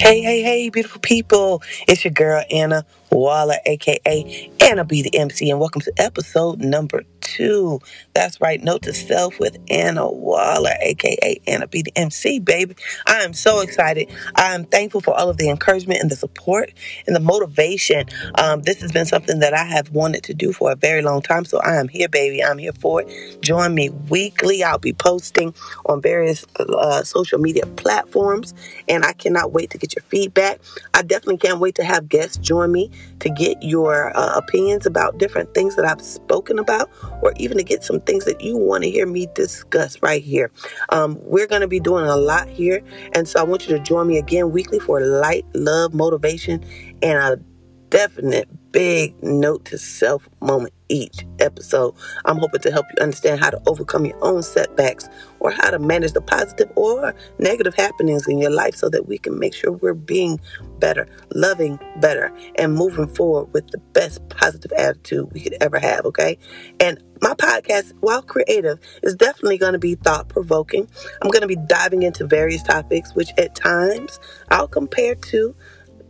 Hey, hey, hey, beautiful people. It's your girl, Anna Waller, aka Anna B, the MC, and welcome to episode number That's right, Note to Self with Anna Waller, aka Anna B, the MC, baby. I am so excited. I am thankful for all of the encouragement and the support and the motivation. Um, this has been something that I have wanted to do for a very long time, so I am here, baby. I'm here for it. Join me weekly. I'll be posting on various uh, social media platforms, and I cannot wait to get your feedback. I definitely can't wait to have guests join me to get your uh, opinions about different things that I've spoken about, or even to get some things that you want to hear me discuss right here. Um, we're going to be doing a lot here, and so I want you to join me again weekly for light, love, motivation, and a definite big note to self moment each episode. I'm hoping to help you understand how to overcome your own setbacks or how to manage the positive or negative happenings in your life so that we can make sure we're being better, loving better, and moving forward with the best positive attitude we could ever have, okay? And my podcast, while creative, is definitely going to be thought provoking. I'm going to be diving into various topics, which at times I'll compare to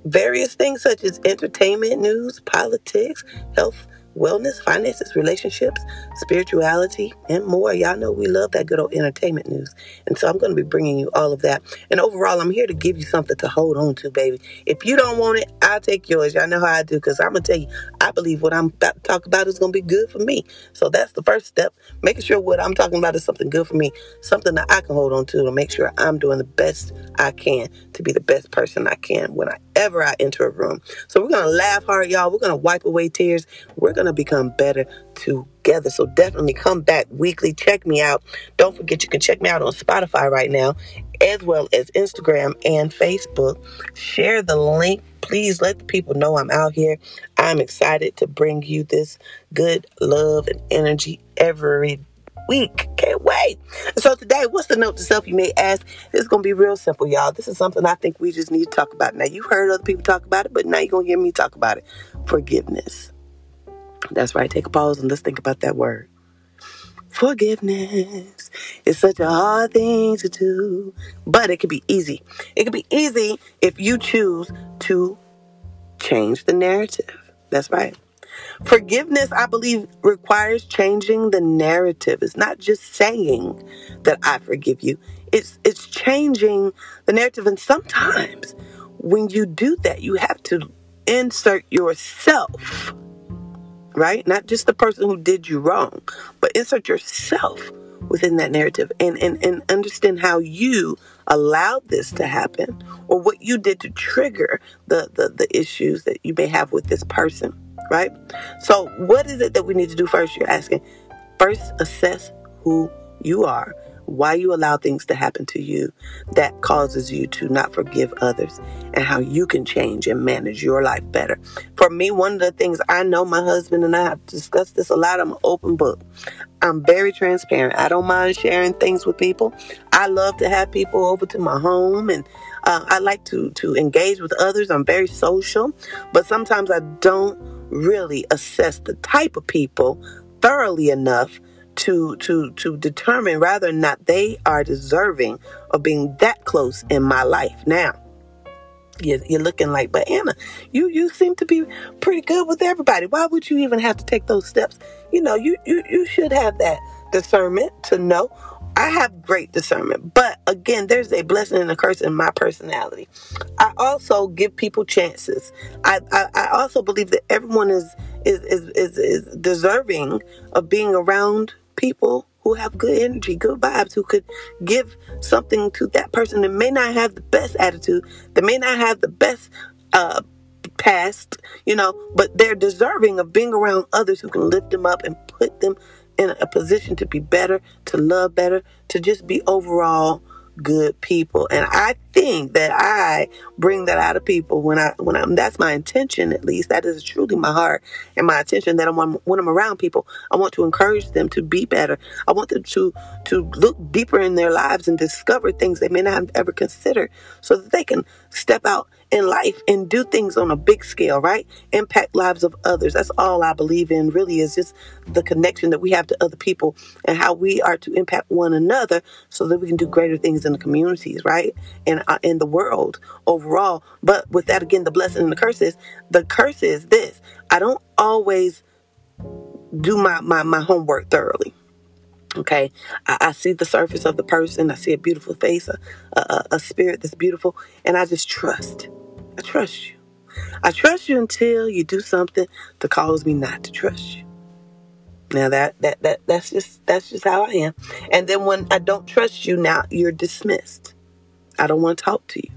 various things such as entertainment news, politics, health, wellness, finances, relationships, spirituality, and more. Y'all know we love that good old entertainment news. And so I'm going to be bringing you all of that. And overall, I'm here to give you something to hold on to, baby. If you don't want it, I'll take yours. Y'all know how I do because I'm going to tell you, I believe what I'm about to talk about is going to be good for me. So that's the first step. Making sure what I'm talking about is something good for me, something that I can hold on to to make sure I'm doing the best I can to be the best person I can whenever I enter a room. So we're going to laugh hard, y'all. We're going to wipe away tears. We're going to become better together. So definitely come back weekly. Check me out. Don't forget you can check me out on Spotify right now, as well as Instagram and Facebook. Share the link. Please let the people know I'm out here. I'm excited to bring you this good love and energy every week. Can't wait. So today, what's the note to self you may ask? It's to be real simple, y'all. This is something I think we just need to talk about. Now, you've heard other people talk about it, but now you're to hear me talk about it. Forgiveness. That's right. Take a pause and let's think about that word. Forgiveness is such a hard thing to do, but it can be easy. It can be easy if you choose to change the narrative. That's right. Forgiveness, I believe, requires changing the narrative. It's not just saying that I forgive you. It's it's changing the narrative. And sometimes when you do that, you have to insert yourself right? Not just the person who did you wrong, but insert yourself within that narrative and, and, and understand how you allowed this to happen or what you did to trigger the, the, the issues that you may have with this person, right? So, what is it that we need to do first? You're asking. First, assess who you are why you allow things to happen to you that causes you to not forgive others and how you can change and manage your life better. For me, one of the things I know my husband and I have discussed this a lot. I'm an open book. I'm very transparent. I don't mind sharing things with people. I love to have people over to my home and uh, I like to, to engage with others. I'm very social, but sometimes I don't really assess the type of people thoroughly enough to to to determine rather or not they are deserving of being that close in my life now you're, you're looking like but anna you you seem to be pretty good with everybody why would you even have to take those steps you know you you, you should have that discernment to know I have great discernment, but again, there's a blessing and a curse in my personality. I also give people chances. I, I, I also believe that everyone is is, is is is deserving of being around people who have good energy, good vibes, who could give something to that person that may not have the best attitude, that may not have the best uh, past, you know, but they're deserving of being around others who can lift them up and put them in a position to be better, to love better, to just be overall good people. And I think that I bring that out of people when I when I'm that's my intention at least. That is truly my heart and my intention that I'm when I'm around people, I want to encourage them to be better. I want them to to look deeper in their lives and discover things they may not have ever considered so that they can step out in life and do things on a big scale, right? Impact lives of others. That's all I believe in really is just the connection that we have to other people and how we are to impact one another so that we can do greater things in the communities, right? And in uh, in the world overall. But with that again, the blessing and the curses. The curse is this: I don't always do my my, my homework thoroughly. Okay, I, I, see the surface of the person. I see a beautiful face, a, a, a spirit that's beautiful, and I just trust. I trust you. I trust you until you do something to cause me not to trust you. Now that that that that's just that's just how I am. And then when I don't trust you, now you're dismissed. I don't want to talk to you.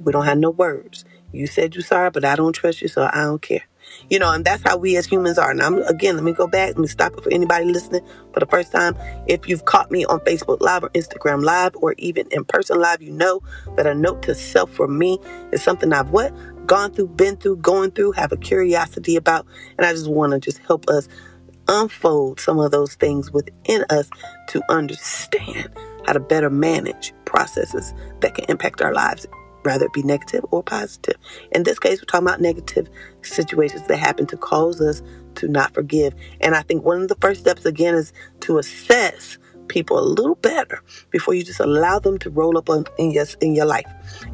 We don't have no words. You said you're sorry, but I don't trust you, so I don't care. You know, and that's how we as humans are. Now, I'm, again, let me go back. Let me stop it for anybody listening for the first time. If you've caught me on Facebook Live or Instagram Live or even in person live, you know that a note to self for me is something I've what gone through, been through, going through, have a curiosity about, and I just want to just help us unfold some of those things within us to understand how to better manage processes that can impact our lives rather it be negative or positive. In this case, we're talking about negative situations that happen to cause us to not forgive. And I think one of the first steps, again, is to assess people a little better before you just allow them to roll up on, in, your, in your life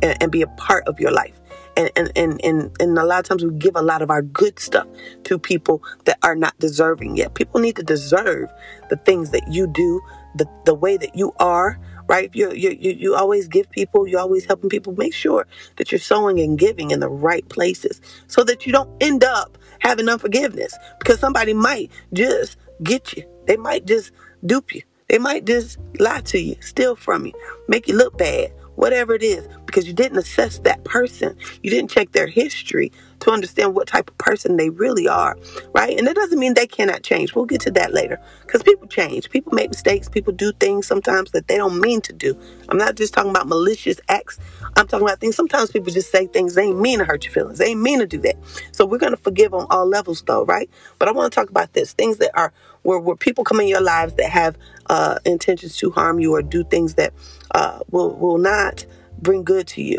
and, and be a part of your life. And, and, and, and, and a lot of times we give a lot of our good stuff to people that are not deserving yet. People need to deserve the things that you do, the, the way that you are, right? You, you, you, you always give people, you're always helping people. Make sure that you're sowing and giving in the right places so that you don't end up having unforgiveness because somebody might just get you. They might just dupe you. They might just lie to you, steal from you, make you look bad, whatever it is, because you didn't assess that person. You didn't check their history to understand what type of person they really are, right? And that doesn't mean they cannot change. We'll get to that later because people change. People make mistakes. People do things sometimes that they don't mean to do. I'm not just talking about malicious acts. I'm talking about things. Sometimes people just say things they ain't mean to hurt your feelings. They ain't mean to do that. So we're going to forgive on all levels, though, right? But I want to talk about this things that are where, where people come in your lives that have uh, intentions to harm you or do things that uh, will will not bring good to you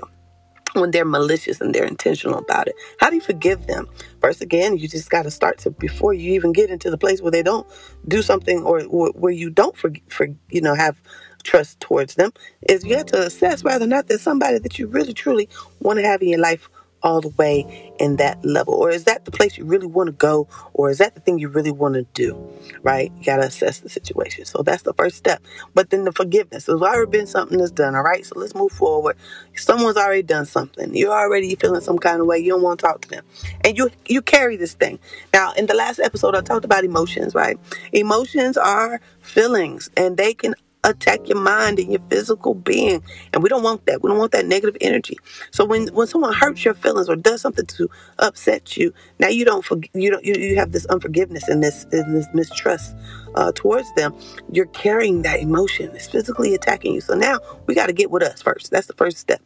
when they're malicious and they're intentional about it. How do you forgive them? First, again, you just got to start to before you even get into the place where they don't do something or, or where you don't for, for you know have trust towards them. Is you have to assess whether or not there's somebody that you really truly want to have in your life all the way in that level? Or is that the place you really want to go? Or is that the thing you really want to do? Right? You got to assess the situation. So that's the first step. But then the forgiveness. There's already been something that's done. All right. So let's move forward. Someone's already done something. You're already feeling some kind of way. You don't want to talk to them. And you, you carry this thing. Now, in the last episode, I talked about emotions, right? Emotions are feelings and they can attack your mind and your physical being. And we don't want that. We don't want that negative energy. So when, when someone hurts your feelings or does something to upset you, now you don't forg- you don't you, you have this unforgiveness and this and this mistrust uh, towards them. You're carrying that emotion. It's physically attacking you. So now we got to get with us first. That's the first step.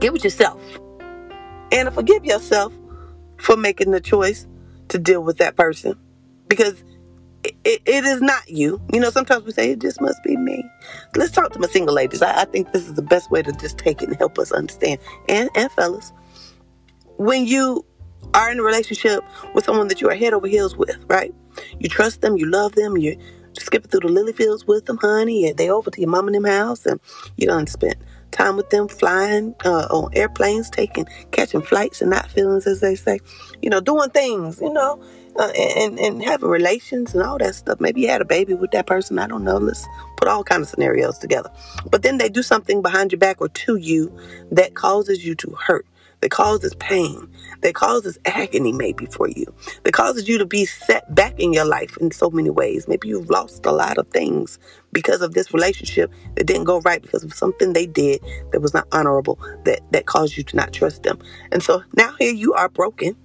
Get with yourself and forgive yourself for making the choice to deal with that person because it, it is not you. You know, sometimes we say it just must be me. Let's talk to my single ladies. I, I think this is the best way to just take it and help us understand. And and fellas, when you are in a relationship with someone that you are head over heels with, right? You trust them, you love them, you're skipping through the lily fields with them, honey. and They over to your mom and them house, and you done spent time with them, flying uh, on airplanes, taking, catching flights and not feelings, as they say. You know, doing things. You know, uh, and and having relations and all that stuff. Maybe you had a baby with that person. I don't know. Let's put all kinds of scenarios together. But then they do something behind your back or to you that causes you to hurt. That causes pain. That causes agony, maybe for you. That causes you to be set back in your life in so many ways. Maybe you've lost a lot of things because of this relationship that didn't go right because of something they did that was not honorable. That that caused you to not trust them. And so now here you are broken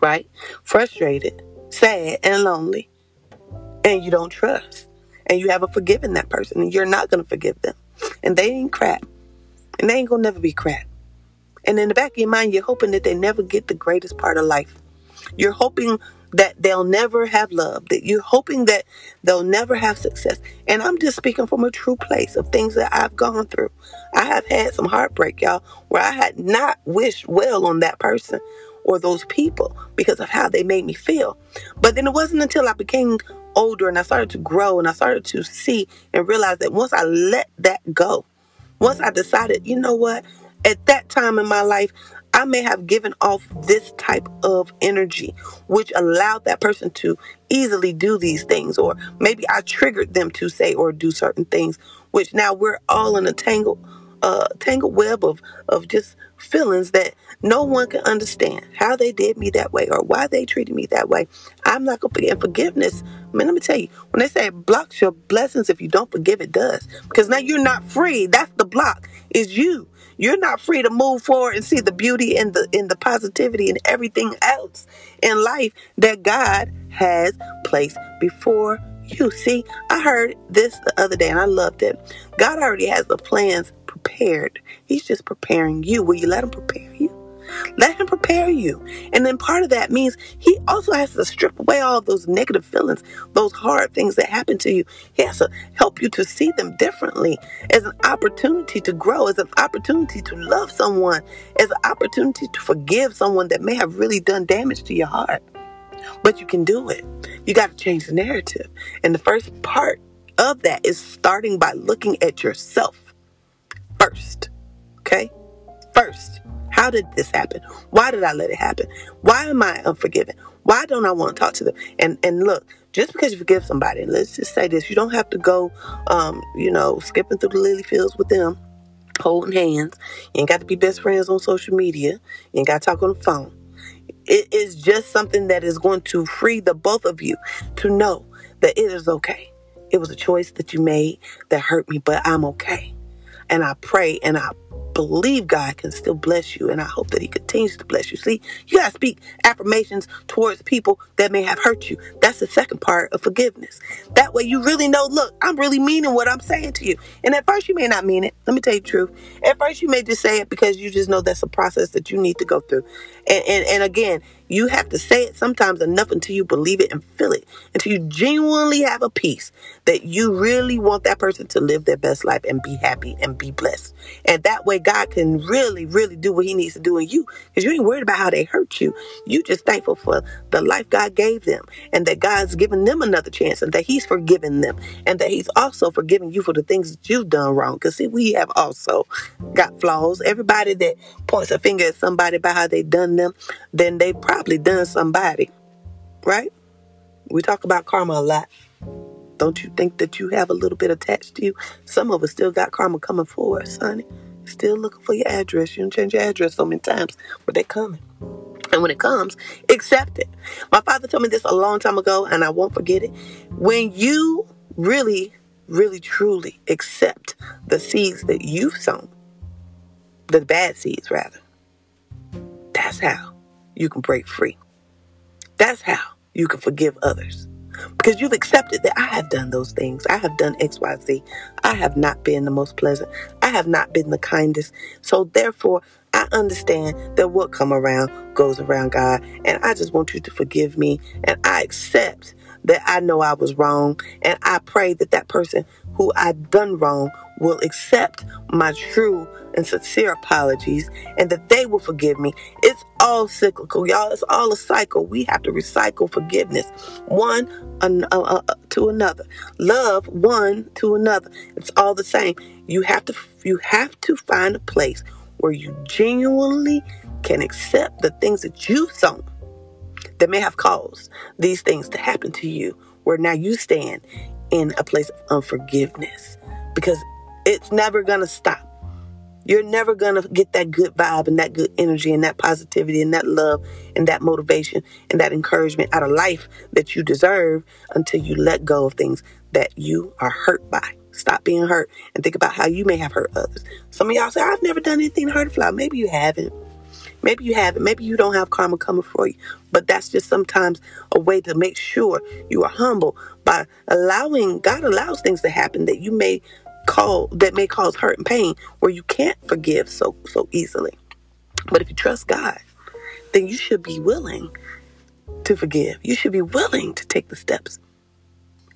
right? Frustrated, sad, and lonely. And you don't trust. And you haven't forgiven that person. And you're not going to forgive them. And they ain't crap. And they ain't going to never be crap. And in the back of your mind, you're hoping that they never get the greatest part of life. You're hoping that they'll never have love, that you're hoping that they'll never have success. And I'm just speaking from a true place of things that I've gone through. I have had some heartbreak, y'all, where I had not wished well on that person or those people because of how they made me feel. But then it wasn't until I became older and I started to grow and I started to see and realize that once I let that go, Once I decided, you know what? At that time in my life, I may have given off this type of energy, which allowed that person to easily do these things, or maybe I triggered them to say or do certain things, which now we're all in a tangle, uh, tangled web of of just feelings that no one can understand how they did me that way or why they treated me that way. I'm not gonna forget forgiveness. man, let me tell you, when they say it blocks your blessings, if you don't forgive, it does. Because now you're not free. That's the block. Is you. You're not free to move forward and see the beauty and the in the positivity and everything else in life that God has placed before you. See, I heard this the other day and I loved it. God already has the plans prepared. He's just preparing you. Will you let him prepare you? Let him prepare you. And then part of that means he also has to strip away all those negative feelings, those hard things that happen to you. He has to help you to see them differently as an opportunity to grow, as an opportunity to love someone, as an opportunity to forgive someone that may have really done damage to your heart. But you can do it. You got to change the narrative. And the first part of that is starting by looking at yourself first. Okay? First. How did this happen? Why did I let it happen? Why am I unforgiving? Why don't I want to talk to them? And and look, just because you forgive somebody, let's just say this, you don't have to go um, you know, skipping through the lily fields with them, holding hands. You ain't got to be best friends on social media. You ain't got to talk on the phone. It is just something that is going to free the both of you to know that it is okay. It was a choice that you made that hurt me, but I'm okay. And I pray and I believe God can still bless you, and I hope that He continues to bless you. See, you got to speak affirmations towards people that may have hurt you. That's the second part of forgiveness. That way, you really know, look, I'm really meaning what I'm saying to you. And at first, you may not mean it. Let me tell you the truth. At first, you may just say it because you just know that's a process that you need to go through. And, and, and again, you have to say it sometimes enough until you believe it and feel it, until you genuinely have a peace that you really want that person to live their best life and be happy and be blessed. And that way, God can really, really do what He needs to do in you because you ain't worried about how they hurt you. You just thankful for the life God gave them and that God's given them another chance and that He's forgiven them and that He's also forgiven you for the things that you've done wrong. Because, see, we have also got flaws. Everybody that points a finger at somebody about how they done them, then they probably probably done somebody, right? We talk about karma a lot. Don't you think that you have a little bit attached to you? Some of us still got karma coming for us, honey. Still looking for your address. You don't change your address so many times, but they coming. And when it comes, accept it. My father told me this a long time ago, and I won't forget it. When you really, really, truly accept the seeds that you've sown, the bad seeds rather, that's how you can break free. That's how you can forgive others. Because you've accepted that I have done those things. I have done XYZ. I have not been the most pleasant. I have not been the kindest. So therefore, I understand that what come around goes around God. And I just want you to forgive me. And I accept that I know I was wrong. And I pray that that person who I done wrong will accept my true and sincere apologies and that they will forgive me. It's all cyclical, y'all. It's all a cycle. We have to recycle forgiveness one uh, uh, uh, to another, love one to another. It's all the same. You have to you have to find a place where you genuinely can accept the things that you've sown that may have caused these things to happen to you, where now you stand in a place of unforgiveness because it's never going to stop. You're never going to get that good vibe and that good energy and that positivity and that love and that motivation and that encouragement out of life that you deserve until you let go of things that you are hurt by. Stop being hurt and think about how you may have hurt others. Some of y'all say, I've never done anything to hurt a fly. Maybe you haven't. Maybe you haven't. Maybe you don't have karma coming for you. But that's just sometimes a way to make sure you are humble by allowing God allows things to happen that you may call that may cause hurt and pain where you can't forgive so so easily. But if you trust God, then you should be willing to forgive. You should be willing to take the steps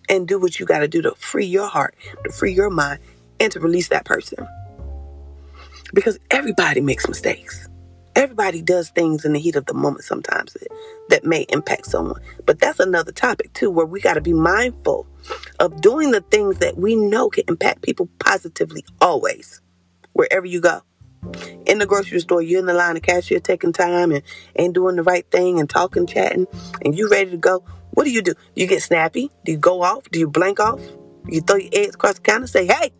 and do what you got to do to free your heart, to free your mind, and to release that person. Because everybody makes mistakes everybody does things in the heat of the moment sometimes that, that may impact someone. But that's another topic too, where we got to be mindful of doing the things that we know can impact people positively always. wherever you go. In the grocery store, you're in the line, of cashier taking time and ain't doing the right thing and talking, chatting, and you ready to go. What do you do? You get snappy? Do you go off? Do you blank off? You throw your eggs across the counter? Say, hey,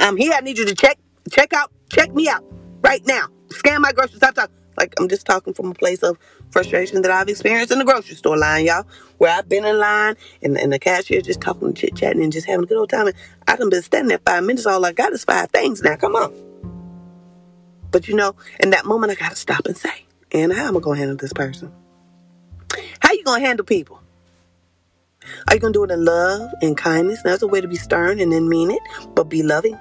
I'm here. I need you to check, check out, check me out right now. Scan my groceries. Stop talking. Like I'm just talking from a place of frustration that I've experienced in the grocery store line, y'all, where I've been in line and, and the cashier just talking, chit chatting, and just having a good old time. And I done been standing there five minutes. All I got is five things now. Come on. But you know, in that moment, I gotta stop and say, and how am I gonna handle this person? How you gonna handle people? Are you gonna do it in love and kindness? Now, there's a way to be stern and then mean it, but be loving.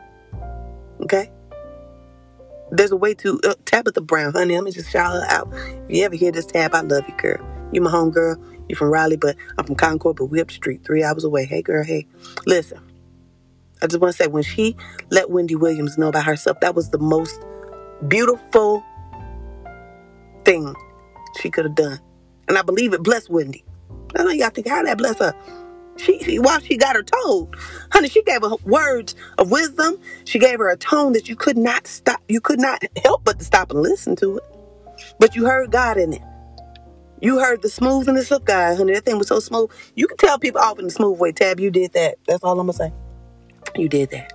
Okay. There's a way to uh, Tabitha Brown, honey. Let me just shout her out. If you ever hear this tab, I love you, girl. You my home girl. You from Raleigh, but I'm from Concord, but we up the street, three hours away. Hey, girl. Hey, listen. I just want to say, when she let Wendy Williams know about herself, that was the most beautiful thing she could have done, and I believe it blessed Wendy. I know y'all think how that bless her. She, while she got her told, honey, she gave her words of wisdom. She gave her a tone that you could not stop. You could not help but to stop and listen to it. But you heard God in it. You heard the smoothness of God, honey. That thing was so smooth. You can tell people off in the smooth way. Tab, you did that. That's all I'm gonna say. You did that.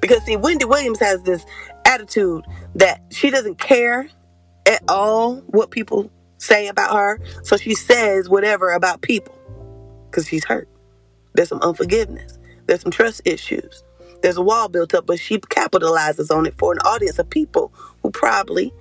Because see, Wendy Williams has this attitude that she doesn't care at all what people say about her. So she says whatever about people because she's hurt. There's some unforgiveness. There's some trust issues. There's a wall built up, but she capitalizes on it for an audience of people who probably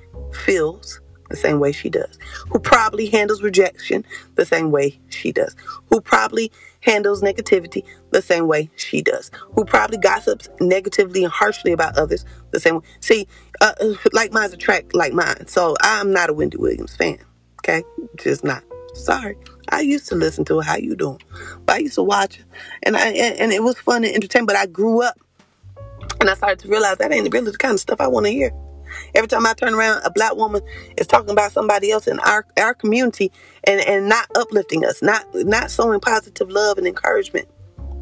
feels the same way she does, who probably handles rejection the same way she does, who probably handles negativity the same way she does, who probably gossips negatively and harshly about others the same way. See, uh, like minds attract like mine. So I'm not a Wendy Williams fan. Okay, just not. Sorry. I used to listen to her. How you doing? But I used to watch her, and I and, and it was fun and entertaining. But I grew up, and I started to realize that ain't really the kind of stuff I want to hear. Every time I turn around, a black woman is talking about somebody else in our our community and and not uplifting us, not not sowing positive love and encouragement.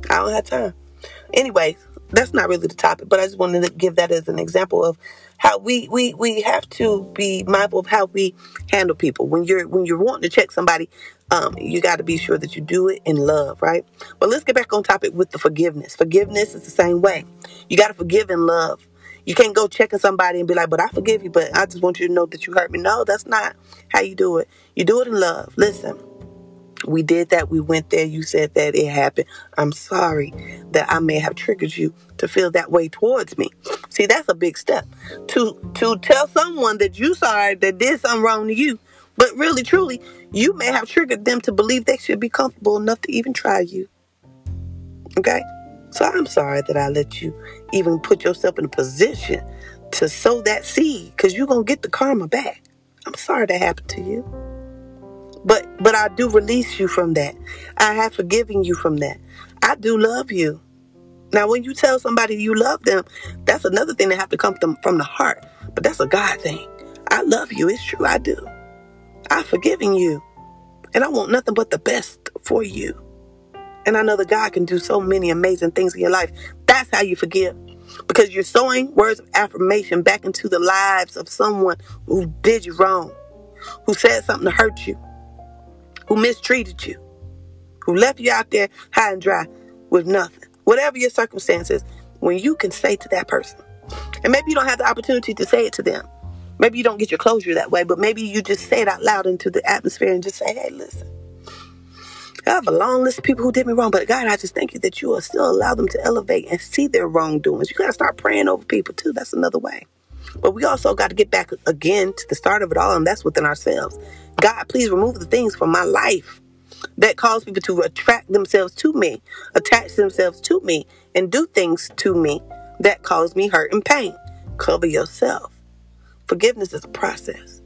I don't have time. Anyway, that's not really the topic, but I just wanted to give that as an example of how we we we have to be mindful of how we handle people. When you're when you're wanting to check somebody, um, you got to be sure that you do it in love, right? But let's get back on topic with the forgiveness. Forgiveness is the same way. You got to forgive in love. You can't go checking somebody and be like, but I forgive you, but I just want you to know that you hurt me. No, that's not how you do it. You do it in love. Listen, we did that. We went there. You said that it happened. I'm sorry that I may have triggered you to feel that way towards me. See, that's a big step to to tell someone that you sorry that did something wrong to you. But really, truly, you may have triggered them to believe they should be comfortable enough to even try you. Okay? So I'm sorry that I let you even put yourself in a position to sow that seed because you're to get the karma back. I'm sorry that happened to you. But but I do release you from that. I have forgiven you from that. I do love you. Now, when you tell somebody you love them, that's another thing that have to come from the heart. But that's a God thing. I love you. It's true. I do. I've forgiven you. And I want nothing but the best for you. And I know that God can do so many amazing things in your life. That's how you forgive. Because you're sowing words of affirmation back into the lives of someone who did you wrong, who said something to hurt you, who mistreated you, who left you out there high and dry with nothing. Whatever your circumstances, when you can say to that person, and maybe you don't have the opportunity to say it to them. Maybe you don't get your closure that way, but maybe you just say it out loud into the atmosphere and just say, hey, listen. I have a long list of people who did me wrong, but God, I just thank you that you will still allow them to elevate and see their wrongdoings. You got to start praying over people too. That's another way. But we also got to get back again to the start of it all, and that's within ourselves. God, please remove the things from my life that cause people to attract themselves to me, attach themselves to me, and do things to me that cause me hurt and pain. Cover yourself. Forgiveness is a process.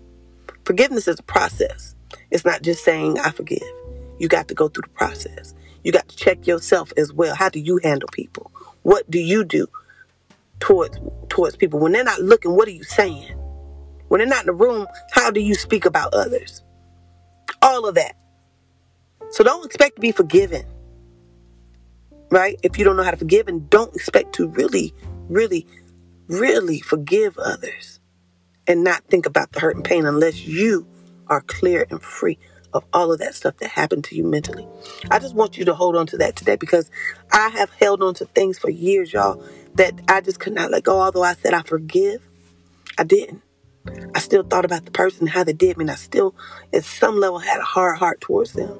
Forgiveness is a process. It's not just saying, I forgive. You got to go through the process. You got to check yourself as well. How do you handle people? What do you do towards towards people? When they're not looking, what are you saying? When they're not in the room, how do you speak about others? All of that. So don't expect to be forgiven. Right? If you don't know how to forgive and don't expect to really, really really forgive others and not think about the hurt and pain unless you are clear and free of all of that stuff that happened to you mentally. I just want you to hold on to that today because I have held on to things for years, y'all, that I just could not let go. Although I said I forgive, I didn't. I still thought about the person, how they did me, and I still, at some level, had a hard heart towards them.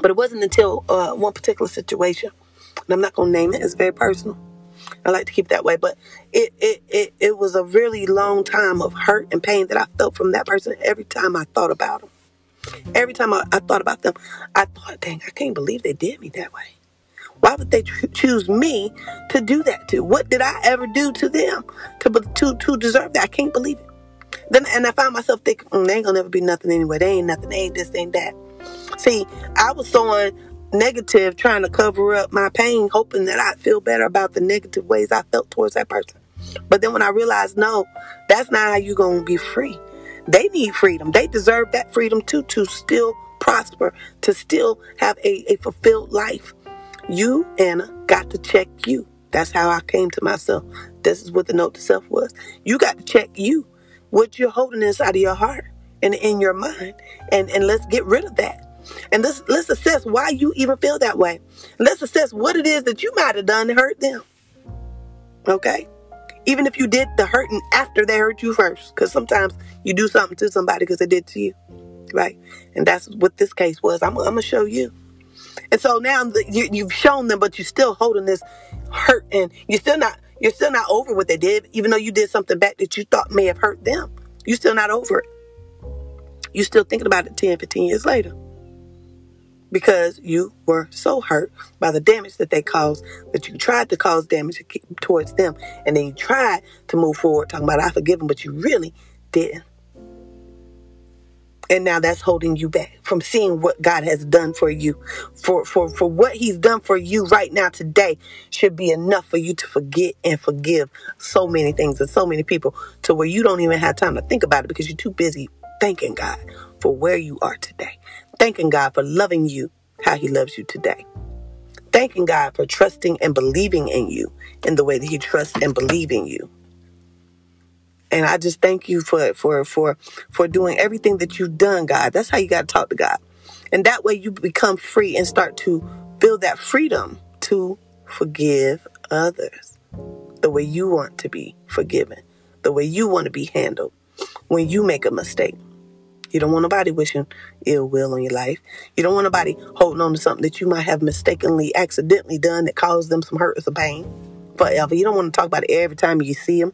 But it wasn't until uh, one particular situation, and I'm not going to name it, it's very personal. I like to keep it that way, but it, it, it, it was a really long time of hurt and pain that I felt from that person every time I thought about them. Every time I, I thought about them, I thought, dang, I can't believe they did me that way. Why would they choose me to do that to? What did I ever do to them to to to deserve that? I can't believe it. Then and I found myself thinking, mm, they ain't gonna never be nothing anyway. They ain't nothing. They ain't this. They ain't that. See, I was so on negative, trying to cover up my pain, hoping that I'd feel better about the negative ways I felt towards that person. But then when I realized, no, that's not how you gonna be free. They need freedom. They deserve that freedom too to still prosper, to still have a, a fulfilled life. You, Anna, got to check you. That's how I came to myself. This is what the note to self was. You got to check you, what you're holding inside of your heart and in your mind. And, and let's get rid of that. And let's, let's assess why you even feel that way. Let's assess what it is that you might have done to hurt them. Okay? Even if you did the hurting after they hurt you first. Because sometimes you do something to somebody because they did to you. Right? And that's what this case was. I'm, I'm to show you. And so now you, you've shown them, but you're still holding this hurt, and you're still not you're still not over what they did, even though you did something back that you thought may have hurt them. You're still not over it. You're still thinking about it 10, 15 years later. Because you were so hurt by the damage that they caused that you tried to cause damage towards them. And then you tried to move forward talking about I forgive them, but you really didn't. And now that's holding you back from seeing what God has done for you. For, for, for what He's done for you right now today should be enough for you to forget and forgive so many things and so many people to where you don't even have time to think about it because you're too busy thanking God for where you are today. Thanking God for loving you how He loves you today. Thanking God for trusting and believing in you in the way that He trusts and believes in you. And I just thank you for for for for doing everything that you've done, God. That's how you got to talk to God. And that way you become free and start to build that freedom to forgive others the way you want to be forgiven, the way you want to be handled when you make a mistake. You don't want nobody wishing ill will on your life. You don't want nobody holding on to something that you might have mistakenly, accidentally done that caused them some hurt or some pain forever. You don't want to talk about it every time you see them.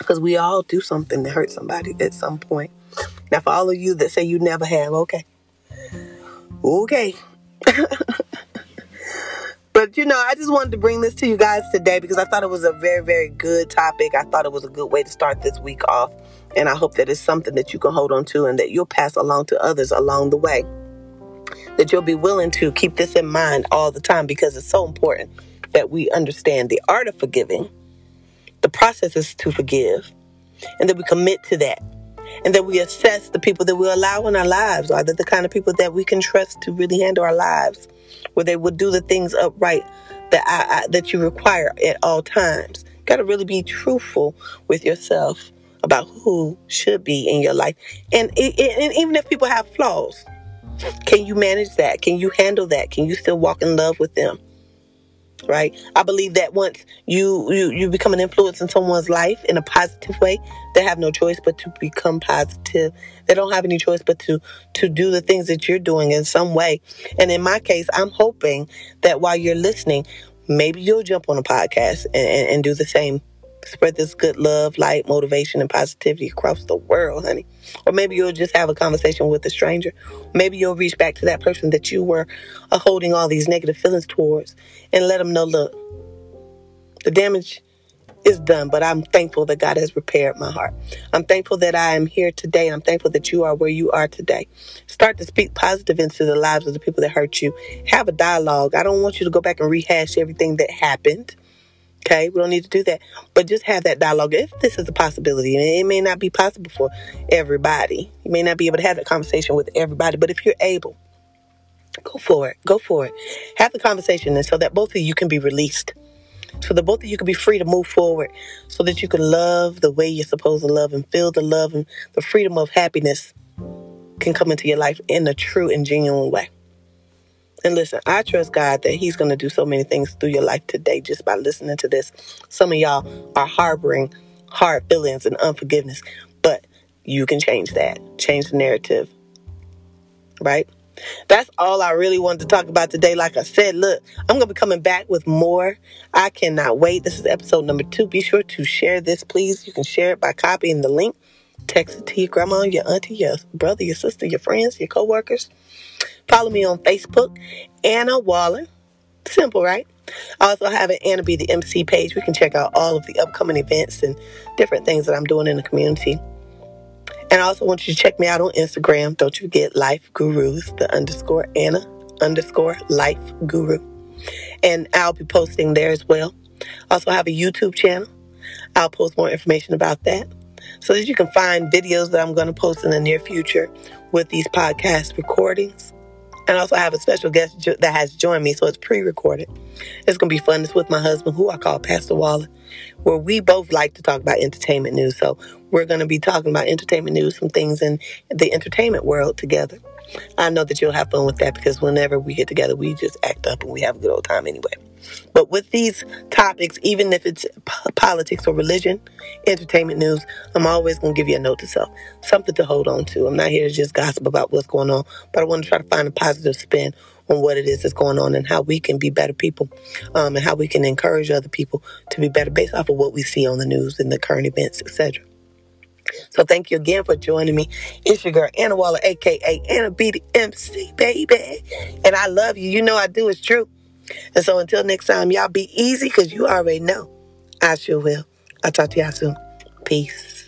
Because we all do something to hurt somebody at some point. Now, for all of you that say you never have, okay. Okay. but you know, I just wanted to bring this to you guys today because I thought it was a very, very good topic. I thought it was a good way to start this week off. And I hope that it's something that you can hold on to and that you'll pass along to others along the way. That you'll be willing to keep this in mind all the time because it's so important that we understand the art of forgiving the process is to forgive and that we commit to that and that we assess the people that we allow in our lives. Are they the kind of people that we can trust to really handle our lives, where they would do the things upright that I, I, that you require at all times? Got to really be truthful with yourself about who should be in your life, and, and even if people have flaws, can you manage that? Can you handle that? Can you still walk in love with them? Right? I believe that once you, you, you become an influence in someone's life in a positive way, they have no choice but to become positive. They don't have any choice but to, to do the things that you're doing in some way. And in my case, I'm hoping that while you're listening, maybe you'll jump on a podcast and, and, and do the same spread this good love, light, motivation, and positivity across the world, honey. Or maybe you'll just have a conversation with a stranger. Maybe you'll reach back to that person that you were uh, holding all these negative feelings towards and let them know, look, the damage is done, but I'm thankful that God has repaired my heart. I'm thankful that I am here today. I'm thankful that you are where you are today. Start to speak positive into the lives of the people that hurt you. Have a dialogue. I don't want you to go back and rehash everything that happened. Okay, we don't need to do that. But just have that dialogue. If this is a possibility, and it may not be possible for everybody, you may not be able to have that conversation with everybody, but if you're able, go for it. Go for it. Have the conversation and so that both of you can be released. So that both of you can be free to move forward so that you can love the way you're supposed to love and feel the love and the freedom of happiness can come into your life in a true and genuine way. And listen, I trust God that He's going to do so many things through your life today just by listening to this. Some of y'all are harboring hard feelings and unforgiveness, but you can change that. Change the narrative. Right? That's all I really wanted to talk about today. Like I said, look, I'm going to be coming back with more. I cannot wait. This is episode number two. Be sure to share this, please. You can share it by copying the link. Text it to your grandma, your auntie, your brother, your sister, your friends, your coworkers. Follow me on Facebook, Anna Waller. Simple, right? I also have an Anna B the MC page. We can check out all of the upcoming events and different things that I'm doing in the community. And I also want you to check me out on Instagram. Don't you forget Life Gurus, the underscore Anna underscore Life Guru. And I'll be posting there as well. Also have a YouTube channel. I'll post more information about that so that you can find videos that I'm going to post in the near future with these podcast recordings. And also I have a special guest that has joined me, so it's pre-recorded. It's going to be fun. It's with my husband, who I call Pastor Waller, where we both like to talk about entertainment news. So we're going to be talking about entertainment news, some things in the entertainment world together. I know that you'll have fun with that because whenever we get together, we just act up and we have a good old time anyway. But with these topics, even if it's politics or religion, entertainment news, I'm always going to give you a note to self, something to hold on to. I'm not here to just gossip about what's going on, but I want to try to find a positive spin on what it is that's going on and how we can be better people um, and how we can encourage other people to be better based off of what we see on the news and the current events, etc. So thank you again for joining me. It's your girl Anna Waller, aka Anna B the MC, baby. And I love you. You know I do. It's true. And so until next time, y'all be easy because you already know I sure will. I'll talk to y'all soon. Peace.